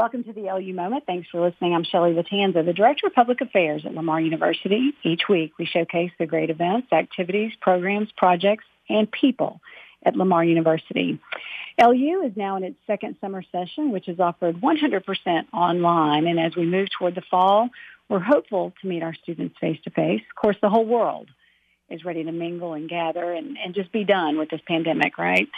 Welcome to the LU Moment. Thanks for listening. I'm Shelley Vitanza, the Director of Public Affairs at Lamar University. Each week, we showcase the great events, activities, programs, projects, and people at Lamar University. LU is now in its second summer session, which is offered 100% online. And as we move toward the fall, we're hopeful to meet our students face to face. Of course, the whole world is ready to mingle and gather and, and just be done with this pandemic, right?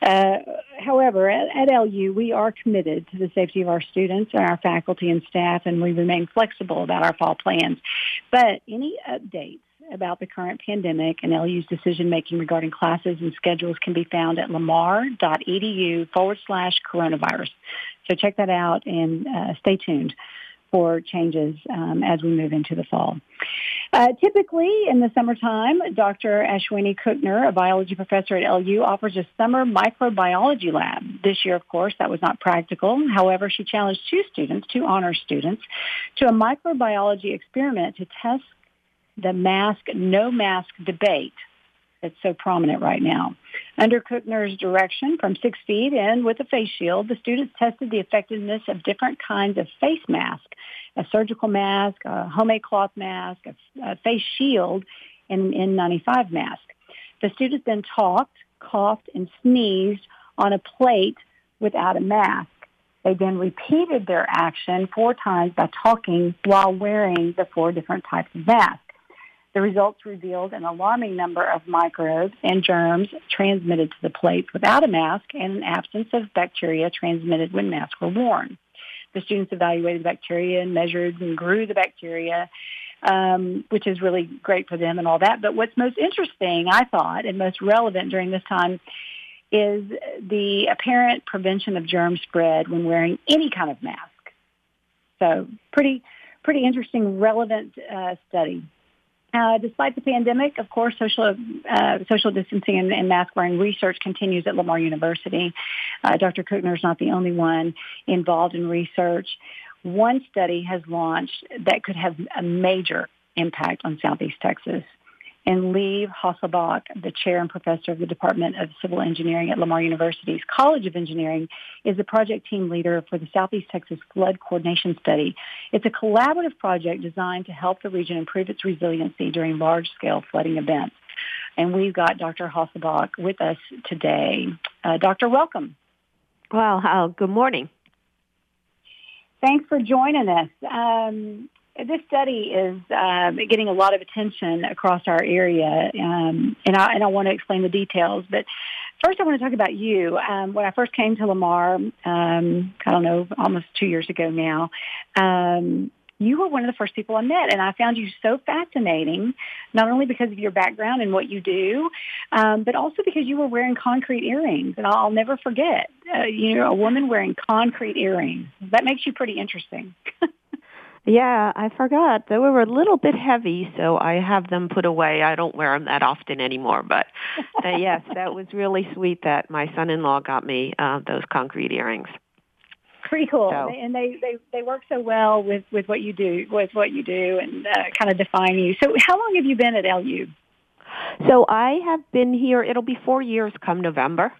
Uh, however, at, at LU, we are committed to the safety of our students and our faculty and staff, and we remain flexible about our fall plans. But any updates about the current pandemic and LU's decision making regarding classes and schedules can be found at lamar.edu forward slash coronavirus. So check that out and uh, stay tuned for changes um, as we move into the fall. Uh, typically, in the summertime, Dr. Ashwini Kucknoor, a biology professor at LU, offers a summer microbiology lab. This year, of course, that was not practical. However, she challenged two students, two honor students, to a microbiology experiment to test the mask, no mask debate that's so prominent right now. Under Kucknoor's direction, from six feet in with a face shield, the students tested the effectiveness of different kinds of face masks a surgical mask, a homemade cloth mask, a, a face shield, and an N95 mask. The students then talked, coughed, and sneezed on a plate without a mask. They then repeated their action four times by talking while wearing the four different types of masks. The results revealed an alarming number of microbes and germs transmitted to the plates without a mask and an absence of bacteria transmitted when masks were worn. The students evaluated bacteria and measured and grew the bacteria, um, which is really great for them and all that. But what's most interesting, I thought, and most relevant during this time is the apparent prevention of germ spread when wearing any kind of mask. So pretty, pretty interesting, relevant uh, study. Uh, despite the pandemic, of course, social uh, social distancing and, and, mask wearing research continues at Lamar University. Uh, Dr. Kucknoor is not the only one involved in research. One study has launched that could have a major impact on Southeast Texas. And Liv Haselbach, the chair and professor of the Department of Civil Engineering at Lamar University's College of Engineering, is the project team leader for the Southeast Texas Flood Coordination Study. It's a collaborative project designed to help the region improve its resiliency during large-scale flooding events. And we've got Dr. Haselbach with us today. Uh, Doctor, welcome. Well, uh, good morning. Thanks for joining us. Um, study is um, getting a lot of attention across our area, um, and I and I want to explain the details. But first, I want to talk about you. Um, when I first came to Lamar, um, I don't know, almost two years ago now. Um, you were one of the first people I met, and I found you so fascinating, not only because of your background and what you do, um, but also because you were wearing concrete earrings. And I'll never forget, uh, you know, a woman wearing concrete earrings. That makes you pretty interesting. Yeah, I forgot. They were a little bit heavy, so I have them put away. I don't wear them that often anymore, but uh, yes, that was really sweet that my son-in-law got me uh, those concrete earrings. Pretty cool, so, and they, they they work so well with with what you do with what you do and uh, kind of define you. So, how long have you been at LU? So I have been here. It'll be four years come November.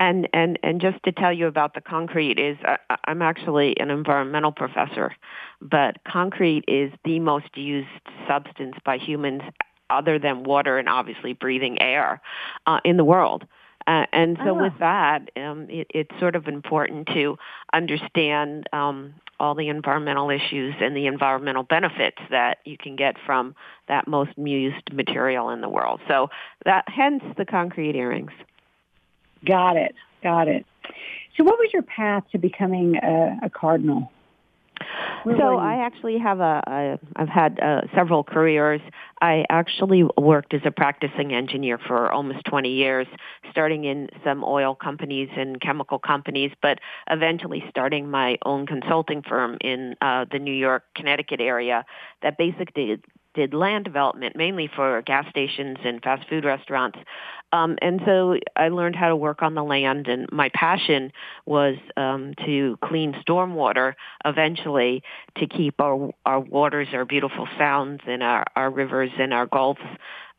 And and and just to tell you about the concrete is uh, I'm actually an environmental professor, but concrete is the most used substance by humans other than water and obviously breathing air uh, in the world. Uh, and so with that, um, it, it's sort of important to understand um, all the environmental issues and the environmental benefits that you can get from that most used material in the world. So that hence the concrete earrings. Got it. Got it. So, what was your path to becoming a, a cardinal? Where so I actually have a, a I've had uh, several careers. I actually worked as a practicing engineer for almost 20 years, starting in some oil companies and chemical companies, but eventually starting my own consulting firm in uh, the New York, Connecticut area that basically did land development mainly for gas stations and fast food restaurants. Um, and so I learned how to work on the land, and my passion was um, to clean stormwater eventually to keep our our waters, our beautiful sounds, and our our rivers and our gulfs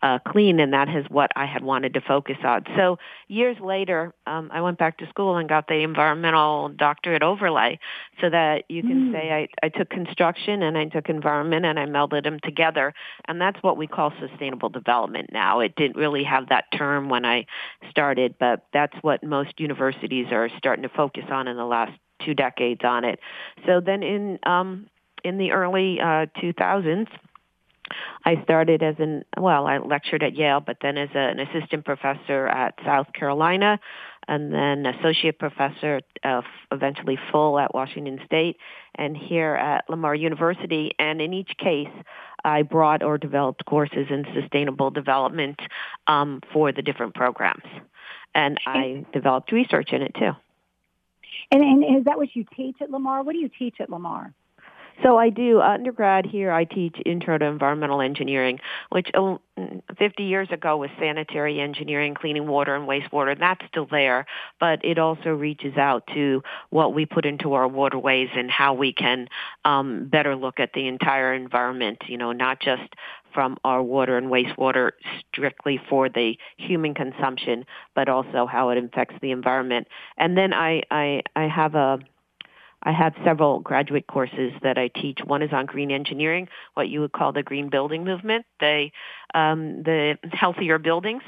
uh, clean, and that is what I had wanted to focus on. So years later, um, I went back to school and got the environmental doctorate overlay, so that you can mm. say I, I took construction and I took environment and I melded them together, and that's what we call sustainable development now. It didn't really have that term when I started, but that's what most universities are starting to focus on in the last two decades on it. So then in um, in the early uh, 2000s, I started as an well, I lectured at Yale, but then as a, an assistant professor at South Carolina, and then associate professor, uh, eventually full at Washington State, and here at Lamar University. And in each case, I brought or developed courses in sustainable development um, for the different programs, and I developed research in it too. And, and is that what you teach at Lamar? What do you teach at Lamar? So I do undergrad here. I teach intro to environmental engineering, which uh, 50 years ago was sanitary engineering, cleaning water and wastewater. That's still there, but it also reaches out to what we put into our waterways and how we can um, better look at the entire environment. You know, not just from our water and wastewater strictly for the human consumption, but also how it affects the environment. And then I I, I have a I have several graduate courses that I teach. One is on green engineering, what you would call the green building movement, the um, the healthier buildings,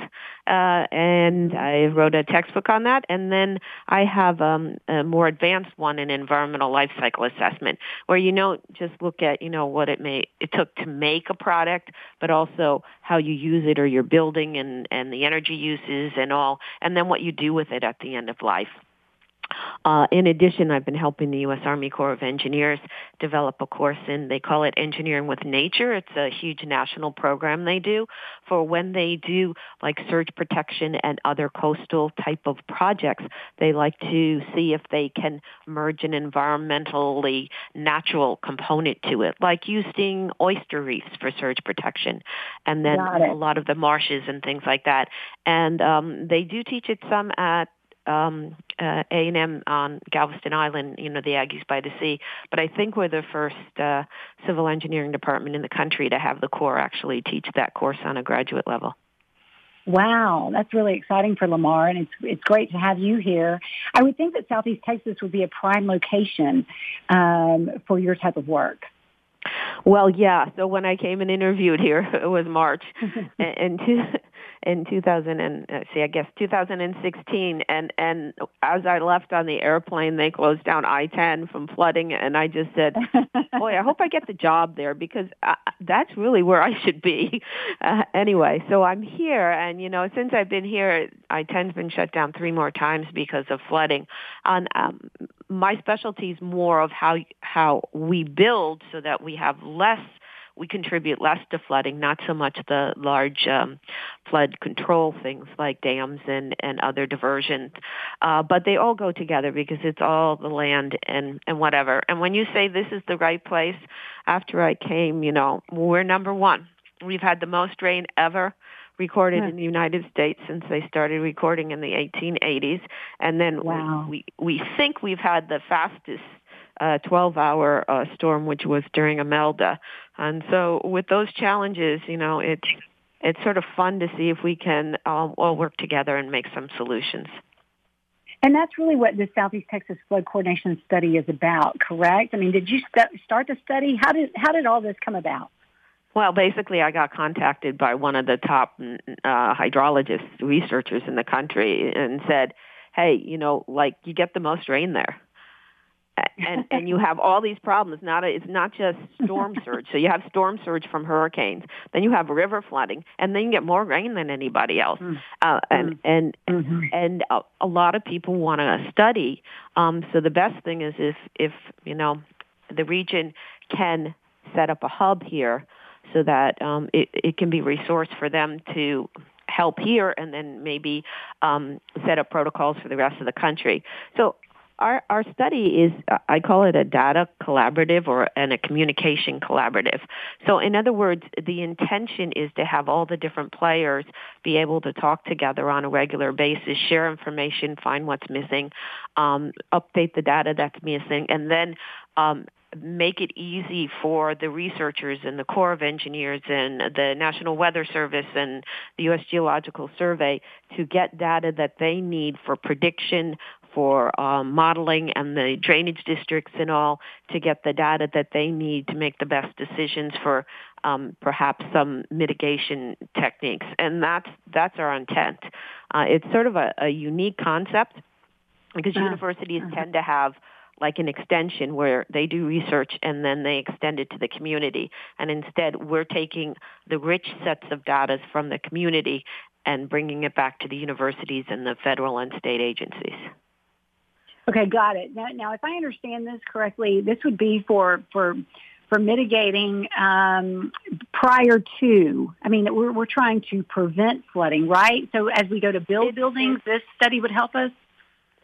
uh, and I wrote a textbook on that. And then I have um, a more advanced one in environmental life cycle assessment, where you don't just look at you know what it may it took to make a product, but also how you use it or your building and and the energy uses and all, and then what you do with it at the end of life. Uh, in addition, I've been helping the U.S. Army Corps of Engineers develop a course in, they call it Engineering with Nature. It's a huge national program they do for when they do like surge protection and other coastal type of projects. They like to see if they can merge an environmentally natural component to it, like using oyster reefs for surge protection, and then a lot of the marshes and things like that. And um, they do teach it some at um, uh, A&M on Galveston Island, you know, the Aggies by the Sea. But I think we're the first uh, civil engineering department in the country to have the Corps actually teach that course on a graduate level. Wow, that's really exciting for Lamar, and it's it's great to have you here. I would think that Southeast Texas would be a prime location um, for your type of work. Well, yeah. So when I came and interviewed here, it was March, and, and in 2000 and uh, see, I guess 2016, and and as I left on the airplane, they closed down I-10 from flooding, and I just said, "Boy, I hope I get the job there because uh, that's really where I should be." Uh, anyway, so I'm here, and you know, since I've been here, I-10's been shut down three more times because of flooding. And um, my specialty is more of how how we build so that we have less we contribute less to flooding, not so much the large um, flood control things like dams and, and other diversions. Uh, but they all go together because it's all the land and, and whatever. And when you say this is the right place, after I came, you know, we're number one. We've had the most rain ever recorded huh. in the United States since they started recording in the 1880s. And then wow. we, we, we think we've had the fastest uh, 12-hour uh, storm, which was during Imelda. And so with those challenges, you know, it's it's sort of fun to see if we can um, all work together and make some solutions. And that's really what the Southeast Texas Flood Coordination Study is about, correct? I mean, did you st- start the study? How did how did all this come about? Well, basically, I got contacted by one of the top uh, hydrologists researchers in the country and said, "Hey, you know, like you get the most rain there and and you have all these problems. Not a, it's not just storm surge. So you have storm surge from hurricanes. Then you have river flooding, and then you get more rain than anybody else. Mm. Uh, and mm. and mm-hmm. and a, a lot of people want to study. Um, so the best thing is if if you know the region can set up a hub here, so that um, it it can be resource for them to help here and then maybe um, set up protocols for the rest of the country. So our, our study is, I call it a data collaborative or and a communication collaborative. So in other words, the intention is to have all the different players be able to talk together on a regular basis, share information, find what's missing, um, update the data that's missing, and then um, make it easy for the researchers and the Corps of Engineers and the National Weather Service and the U.S. Geological Survey to get data that they need for prediction, for um, modeling and the drainage districts and all to get the data that they need to make the best decisions for um, perhaps some mitigation techniques. And that's that's our intent. Uh, it's sort of a, a unique concept because uh-huh. universities uh-huh. tend to have like an extension where they do research and then they extend it to the community. And instead, we're taking the rich sets of data from the community and bringing it back to the universities and the federal and state agencies. Okay, got it. Now, now if I understand this correctly, this would be for for for mitigating um, prior to. I mean, we're we're trying to prevent flooding, right? So as we go to build buildings, this study would help us.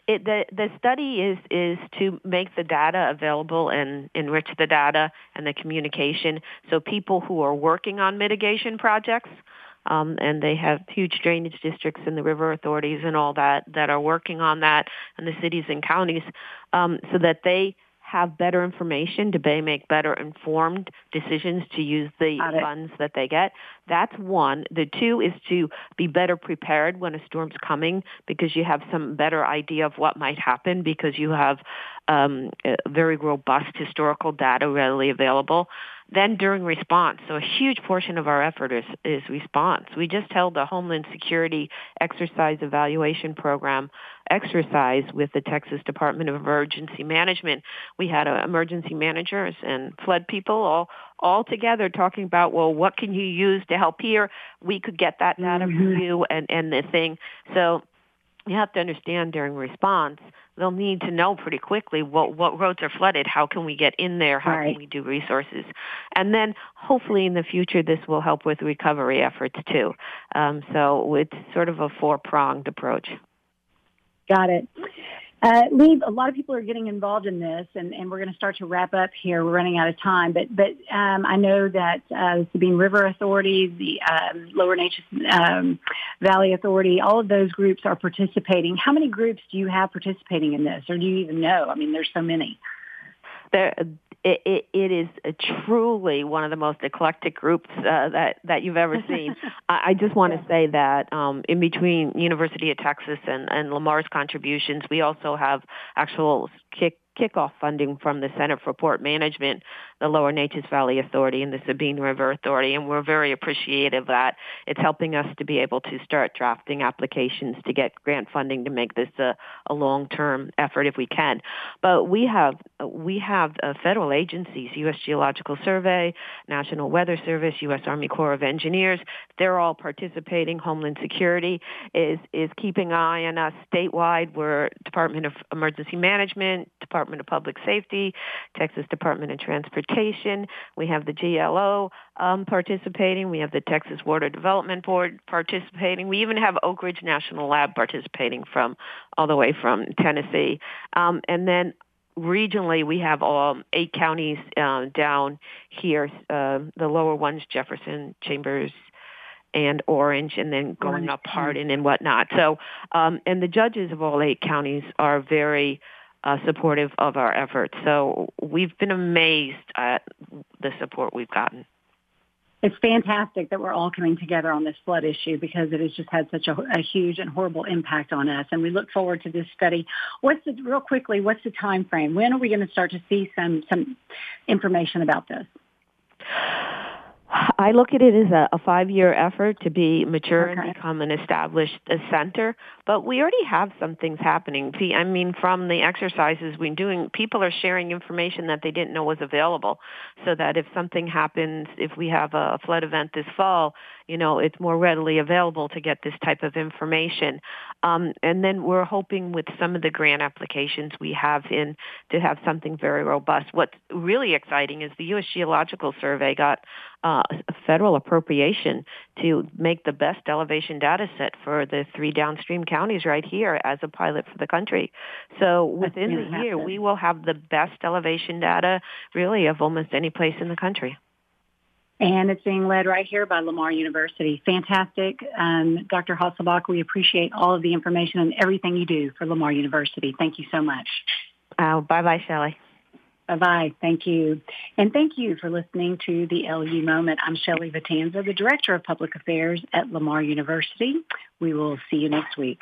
It, the the study is is to make the data available and enrich the data and the communication so people who are working on mitigation projects um, and they have huge drainage districts and the river authorities and all that that are working on that, and the cities and counties, um, so that they have better information to make better informed decisions to use the funds that they get. That's one. The two is to be better prepared when a storm's coming because you have some better idea of what might happen because you have um, very robust historical data readily available. Then during response, so a huge portion of our effort is, is response. We just held a Homeland Security exercise evaluation program exercise with the Texas Department of Emergency Management. We had uh, emergency managers and flood people all all together talking about well what can you use to help here we could get that data mm-hmm. for you and and the thing so you have to understand during response they'll need to know pretty quickly what what roads are flooded how can we get in there how right. can we do resources. And then hopefully in the future this will help with recovery efforts too. Um, so it's sort of a four pronged approach. Got it uh, Liv, a lot of people are getting involved in this, and, and we're going to start to wrap up here. We're running out of time, but but um, I know that uh, the Sabine River Authority, the um, Lower Neches um, Valley Authority, all of those groups are participating. How many groups do you have participating in this, or do you even know? I mean, there's so many. There, it, it, it is truly one of the most eclectic groups uh, that that you've ever seen. I, I just want to say that um, in between University of Texas and, and Lamar's contributions, we also have actual kick kickoff funding from the Center for Port Management, the Lower Neches Valley Authority, and the Sabine River Authority, and we're very appreciative that it's helping us to be able to start drafting applications to get grant funding to make this a, a long-term effort if we can. But we have we have uh, federal agencies, U.S. Geological Survey, National Weather Service, U.S. Army Corps of Engineers. They're all participating. Homeland Security is is keeping eye on us statewide. We're Department of Emergency Management, Department Department of Public Safety, Texas Department of Transportation. We have the GLO um, participating. We have the Texas Water Development Board participating. We even have Oak Ridge National Lab participating from all the way from Tennessee. Um, and then regionally, we have all eight counties uh, down here. Uh, the lower ones, Jefferson, Chambers, and Orange, and then going Orange. up Hardin and whatnot. So, um, and the judges of all eight counties are very uh, supportive of our efforts. So we've been amazed at the support we've gotten. It's fantastic that we're all coming together on this flood issue because it has just had such a, a, huge and horrible impact on us. And we look forward to this study. What's the, real quickly? What's the time frame? When are we going to start to see some some information about this? I look at it as a, a five-year effort to be mature okay. and become an established center. But we already have some things happening. I mean, from the exercises we're doing, people are sharing information that they didn't know was available, so that if something happens, if we have a flood event this fall, you know, it's more readily available to get this type of information. Um, and then we're hoping with some of the grant applications we have in to have something very robust. What's really exciting is the U.S. Geological Survey got uh, a federal appropriation to make the best elevation data set for the three downstream counties right here as a pilot for the country. So within the year, we will have the best elevation data really of almost any place in the country and it's being led right here by Lamar University. Fantastic. Um, Dr. Haselbach, we appreciate all of the information and everything you do for Lamar University. Thank you so much. Oh, bye-bye, Shelley. Bye-bye. Thank you. And thank you for listening to the LU Moment. I'm Shelley Vitanza, the Director of Public Affairs at Lamar University. We will see you next week.